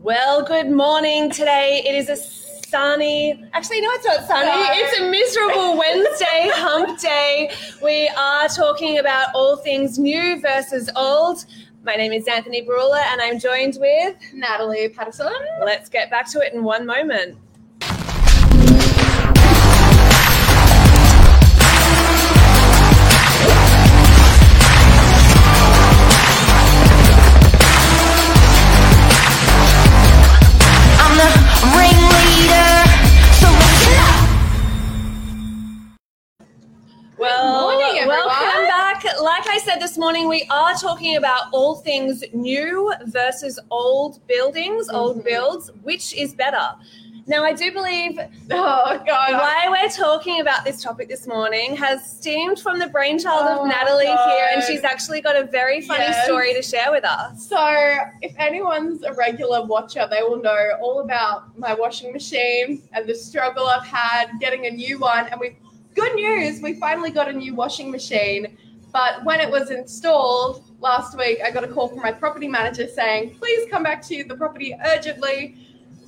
Well, good morning today. It is a sunny, actually, no, it's not sunny. No. It's a miserable Wednesday, hump day. We are talking about all things new versus old. My name is Anthony Barula, and I'm joined with. Natalie Patterson. Let's get back to it in one moment. Morning, we are talking about all things new versus old buildings, old Mhm. builds. Which is better? Now, I do believe Oh God. why we're talking about this topic this morning has stemmed from the brainchild Oh, of Natalie God. here, and she's actually got a very funny Yes. story to share with us. So, if anyone's a regular watcher, they will know all about my washing machine and the struggle I've had getting a new one. And we, good news, we finally got a new washing machine. But when it was installed last week, I got a call from my property manager saying, "Please come back to the property urgently."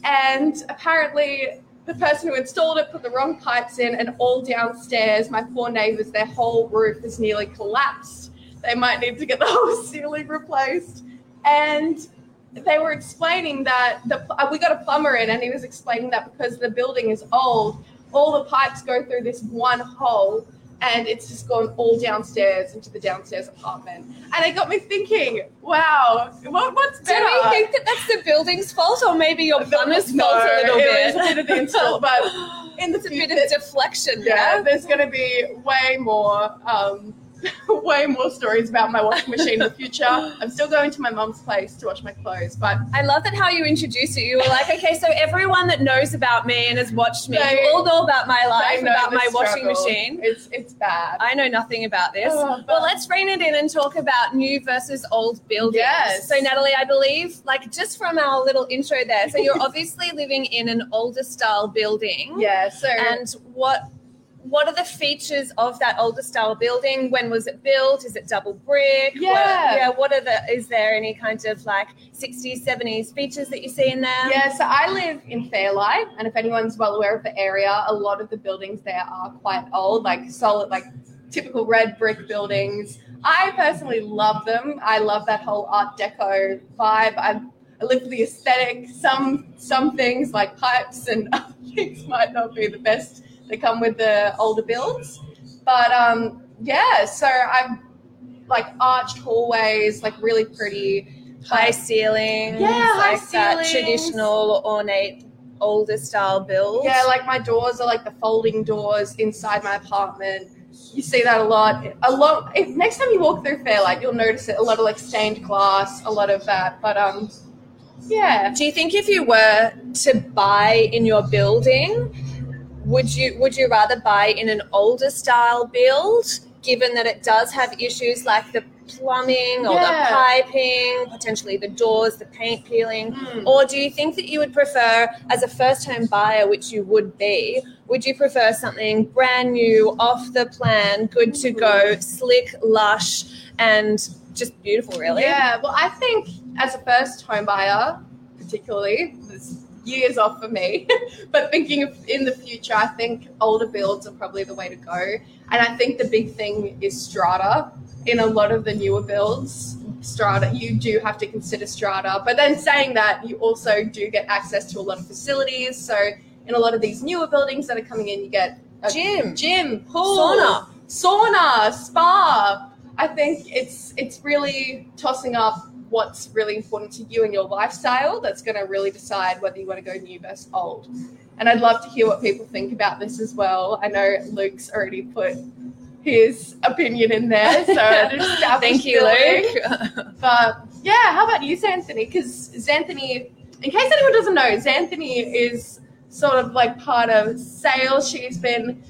And apparently, the person who installed it put the wrong pipes in, and all downstairs, my poor neighbors, their whole roof has nearly collapsed. They might need to get the whole ceiling replaced. And they were explaining that the uh, we got a plumber in, and he was explaining that because the building is old, all the pipes go through this one hole, and it's just gone all downstairs into the downstairs apartment. And it got me thinking, wow, what, what's Do we think that that's the building's fault, or maybe your plumber's No, fault a little it bit? was a bit of the install, but in the it's a bit of deflection. yeah, Yeah. there's going to be way more, um, way more stories about my washing machine in the future. I'm still going to my mum's place to wash my clothes, but I love that how you introduced it. You were like, okay, so everyone that knows about me and has watched me, They- you all know about my life, about my washing machine. It's it's bad. I know nothing about this. Oh, but- well, let's rein it in and talk about new versus old buildings. Yes. So, Natalie, I believe, like, just from our little intro there, so you're obviously living in an older style building. yeah. So And what what are the features of that older style building? When was it built? Is it double brick? What- Yeah. yeah. What are the? Is there any kind of like 60s, 70s features that you see in there? Yeah, so I live in Fairlight, and if anyone's well aware of the area, a lot of the buildings there are quite old, like solid, like typical red brick buildings. I personally love them. I love that whole Art Deco vibe. I, I live for the aesthetic. Some some things like pipes and other things might not be the best that come with the older builds, but um, yeah. So I've like arched hallways, like really pretty. High ceilings. Yeah, high like that traditional ornate older style build. Yeah, like my doors are like the folding doors inside my apartment. You see that a lot. A lot. If, next time you walk through Fairlight, you'll notice it. A lot of like stained glass, a lot of that. But um, yeah. Do you think if you were to buy in your building, would you would you rather buy in an older style build, given that it does have issues like the plumbing or Yeah. the piping, potentially the doors, the paint peeling? Mm. Or do you think that you would prefer, as a first home buyer, which you would be, would you prefer something brand new, off the plan, good to go, slick, lush, and just beautiful, really? Yeah. Well, I think as a first home buyer, particularly, this years off for me. but thinking of in the future, I think older builds are probably the way to go. And I think the big thing is strata. In a lot of the newer builds, strata, you do have to consider strata. But then saying that, you also do get access to a lot of facilities. So in a lot of these newer buildings that are coming in, you get a Gym. gym, pool, Sauna. sauna, spa. I think it's it's really tossing up what's really important to you and your lifestyle that's going to really decide whether you want to go new versus old. And I'd love to hear what people think about this as well. I know Luke's already put his opinion in there, so Thank you, Luke. but yeah, how about you, Xanthony? Because Xanthony, in case anyone doesn't know, Xanthony is sort of like part of sales. She's been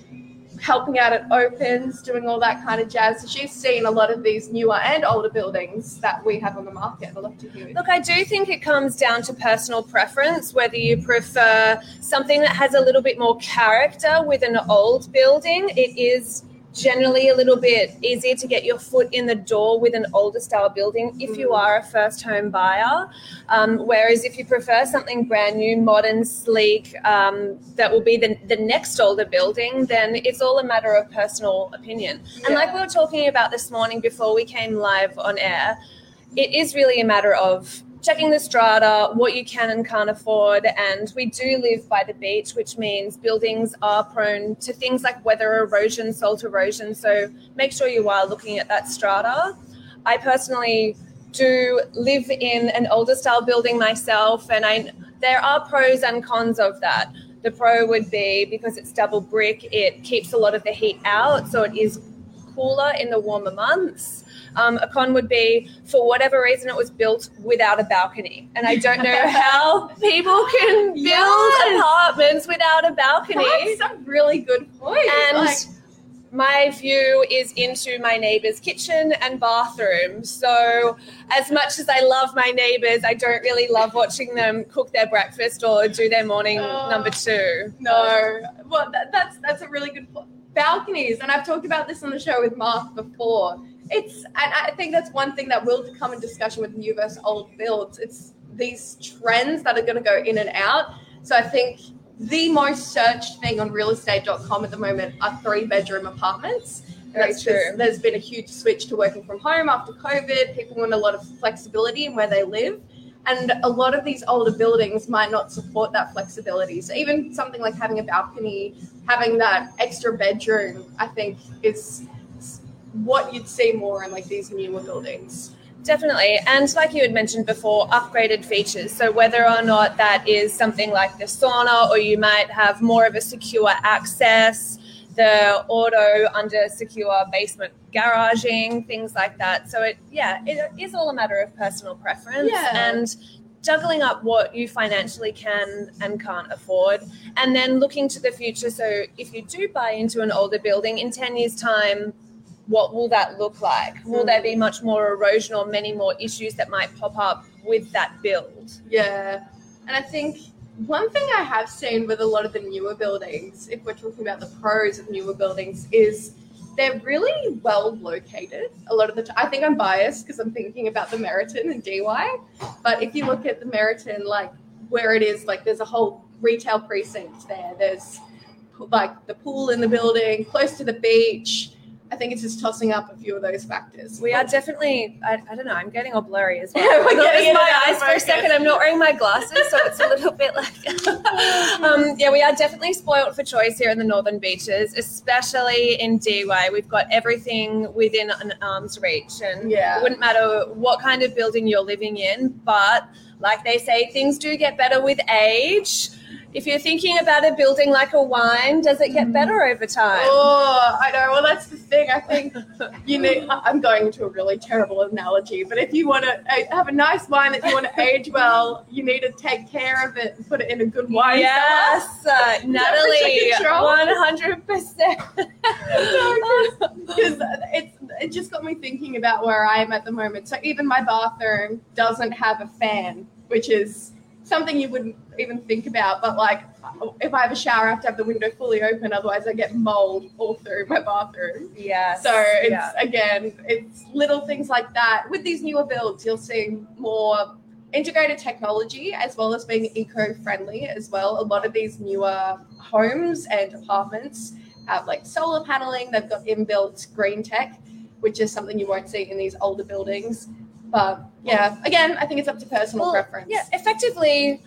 helping out at opens, doing all that kind of jazz. So she's seen a lot of these newer and older buildings that we have on the market. I'd love to hear. Look, I do think it comes down to personal preference, whether you prefer something that has a little bit more character with an old building. It is generally a little bit easier to get your foot in the door with an older style building if you Mm. are a first home buyer. Um, whereas if you prefer something brand new, modern, sleek, um, that will be the, the next older building, then it's all a matter of personal opinion. And like we were talking about this morning before we came live on air, it is really a matter of checking the strata, what you can and can't afford. And we do live by the beach, which means buildings are prone to things like weather erosion, salt erosion. So make sure you are looking at that strata. I personally do live in an older style building myself, and I there are pros and cons of that. The pro would be because it's double brick, it keeps a lot of the heat out, so it is cooler in the warmer months. Um, a con would be, for whatever reason, it was built without a balcony. And I don't know how people can build Yes. apartments without a balcony. That's a really good point. And like, my view is into my neighbor's kitchen and bathroom. So, as much as I love my neighbours, I don't really love watching them cook their breakfast or do their morning Oh. number two. No, well, that, that's that's a really good point. Balconies, and I've talked about this on the show with Mark before. It's, and I think that's one thing that will come in discussion with new versus old builds. It's these trends that are going to go in and out. So I think the most searched thing on realestate.com at the moment are three bedroom apartments. That's true. There's been a huge switch to working from home after COVID. People want a lot of flexibility in where they live. And a lot of these older buildings might not support that flexibility. So even something like having a balcony, having that extra bedroom, I think is what you'd see more in like these newer buildings. Definitely. And like you had mentioned before, upgraded features. So whether or not that is something like the sauna, or you might have more of a secure access, the auto under secure basement garaging, things like that. So it, yeah, it is all a matter of personal preference Yeah. and juggling up what you financially can and can't afford. And then looking to the future. So if you do buy into an older building in 10 years' time, what will that look like? Will there be mm. much more erosion or many more issues that might pop up with that build? Yeah. And I think one thing I have seen with a lot of the newer buildings, if we're talking about the pros of newer buildings, is they're really well located. A lot of the time, I think I'm biased because I'm thinking about the Meriton and Dee Why. But if you look at the Meriton, like where it is, like there's a whole retail precinct there. There's like the pool in the building, close to the beach. I think it's just tossing up a few of those factors. We are definitely, I, I don't know, I'm getting all blurry as well. Yeah, we're getting my and out of eyes for a second. I'm not wearing my glasses, so it's a little bit like. um, yeah, we are definitely spoilt for choice here in the Northern Beaches, especially in Dee Why. We've got everything within an arm's reach, and Yeah. it wouldn't matter what kind of building you're living in, but like they say, things do get better with age. If you're thinking about a building like a wine, does it get better over time? Oh, I know. Well, that's the thing. I think you need. I'm going into a really terrible analogy, but if you want to have a nice wine that you want to age well, you need to take care of it and put it in a good wine cellar. Yes, uh, Natalie, one hundred percent. because it's it just got me thinking about where I am at the moment. So even my bathroom doesn't have a fan, which is something you wouldn't even think about. But like, if I have a shower, I have to have the window fully open, otherwise I get mold all through my bathroom. Yeah. So it's yeah. again, it's little things like that. With these newer builds, you'll see more integrated technology as well as being eco-friendly as well. A lot of these newer homes and apartments have like solar paneling. They've got inbuilt green tech, which is something you won't see in these older buildings. But yeah, again, I think it's up to personal Well, preference. Yeah, effectively,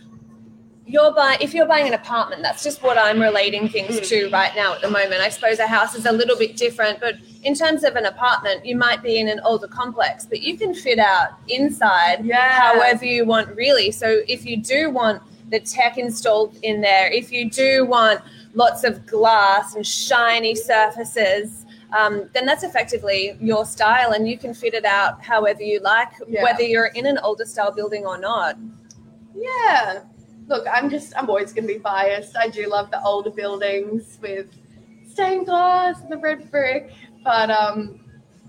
you're buying. If you're buying an apartment, that's just what I'm relating things Mm. to right now at the moment. I suppose a house is a little bit different, but in terms of an apartment, you might be in an older complex, but you can fit out inside Yeah. however you want, really. So if you do want the tech installed in there, if you do want lots of glass and shiny surfaces. Um, then that's effectively your style, and you can fit it out however you like, Yeah. whether you're in an older style building or not. Yeah. Look, I'm just, I'm always going to be biased. I do love the older buildings with stained glass and the red brick. But, um,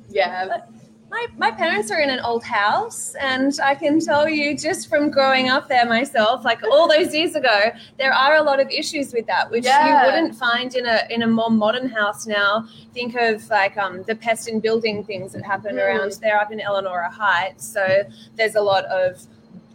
yeah. My, my parents are in an old house, and I can tell you just from growing up there myself, like all those years ago, there are a lot of issues with that, which Yeah. you wouldn't find in a in a more modern house now. Think of like um, the pest in building things that happen Mm. around there up in Elanora Heights. So there's a lot of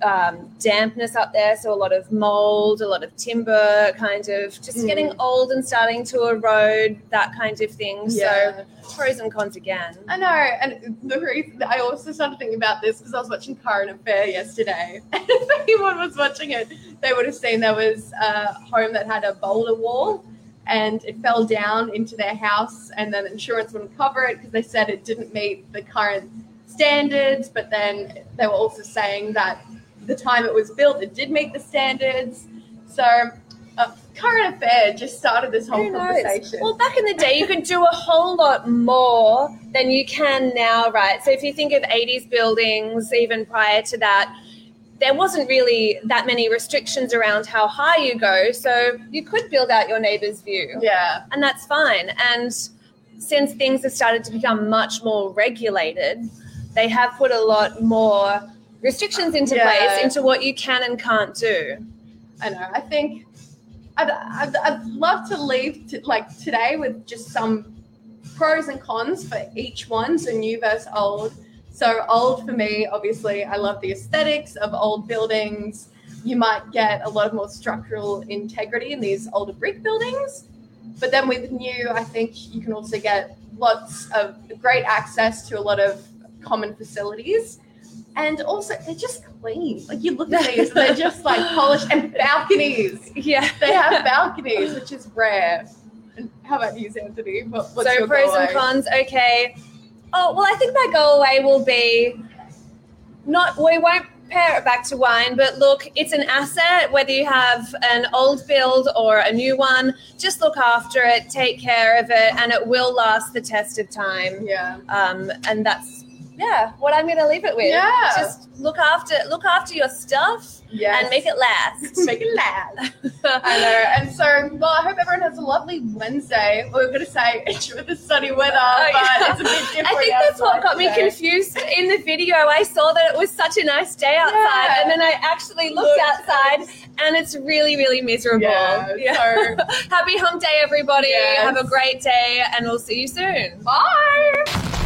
um, dampness up there, so a lot of mold, a lot of timber, kind of just Mm. getting old and starting to erode, that kind of thing. Yeah. So pros and cons again. I know, and the reason I also started thinking about this because I was watching Current Affair yesterday, and if anyone was watching it, they would have seen there was a home that had a boulder wall, and it fell down into their house, and then insurance wouldn't cover it because they said it didn't meet the current standards. But then they were also saying that the time it was built, it did meet the standards. So. Uh, current affair just started this whole conversation. Well, back in the day, you could do a whole lot more than you can now, right? So if you think of 80s buildings, even prior to that, there wasn't really that many restrictions around how high you go. So you could build out your neighbor's view. yeah, and that's fine. And since things have started to become much more regulated, they have put a lot more restrictions into Yeah. place into what you can and can't do. I know. I think I'd, I'd, I'd love to leave to, like today with just some pros and cons for each one. So new versus old. So old for me, obviously, I love the aesthetics of old buildings. You might get a lot of more structural integrity in these older brick buildings. But then with new, I think you can also get lots of great access to a lot of common facilities. And also, they're just clean. Like you look at these, they're just like polished and balconies. Yeah. They have balconies, which is rare. And how about you, Anthony? What, what's so pros and cons. Okay. Oh well, I think my go away will be not. We won't pair it back to wine, but look, it's an asset. Whether you have an old build or a new one, just look after it, take care of it, and it will last the test of time. Yeah. Um, and that's yeah, what I'm going to leave it with. Yeah. Just look after look after your stuff Yes. and make it last. make it last. I know. And so, well, I hope everyone has a lovely Wednesday. We are going to say enjoy the sunny weather, Oh, but yeah. it's a bit different. I think that's what got me confused in the video. I saw that it was such a nice day outside, Yeah. and then I actually looked Looked. outside, and it's really, really miserable. Yeah, Happy hump day, everybody. Yes. Have a great day, and we'll see you soon. Bye.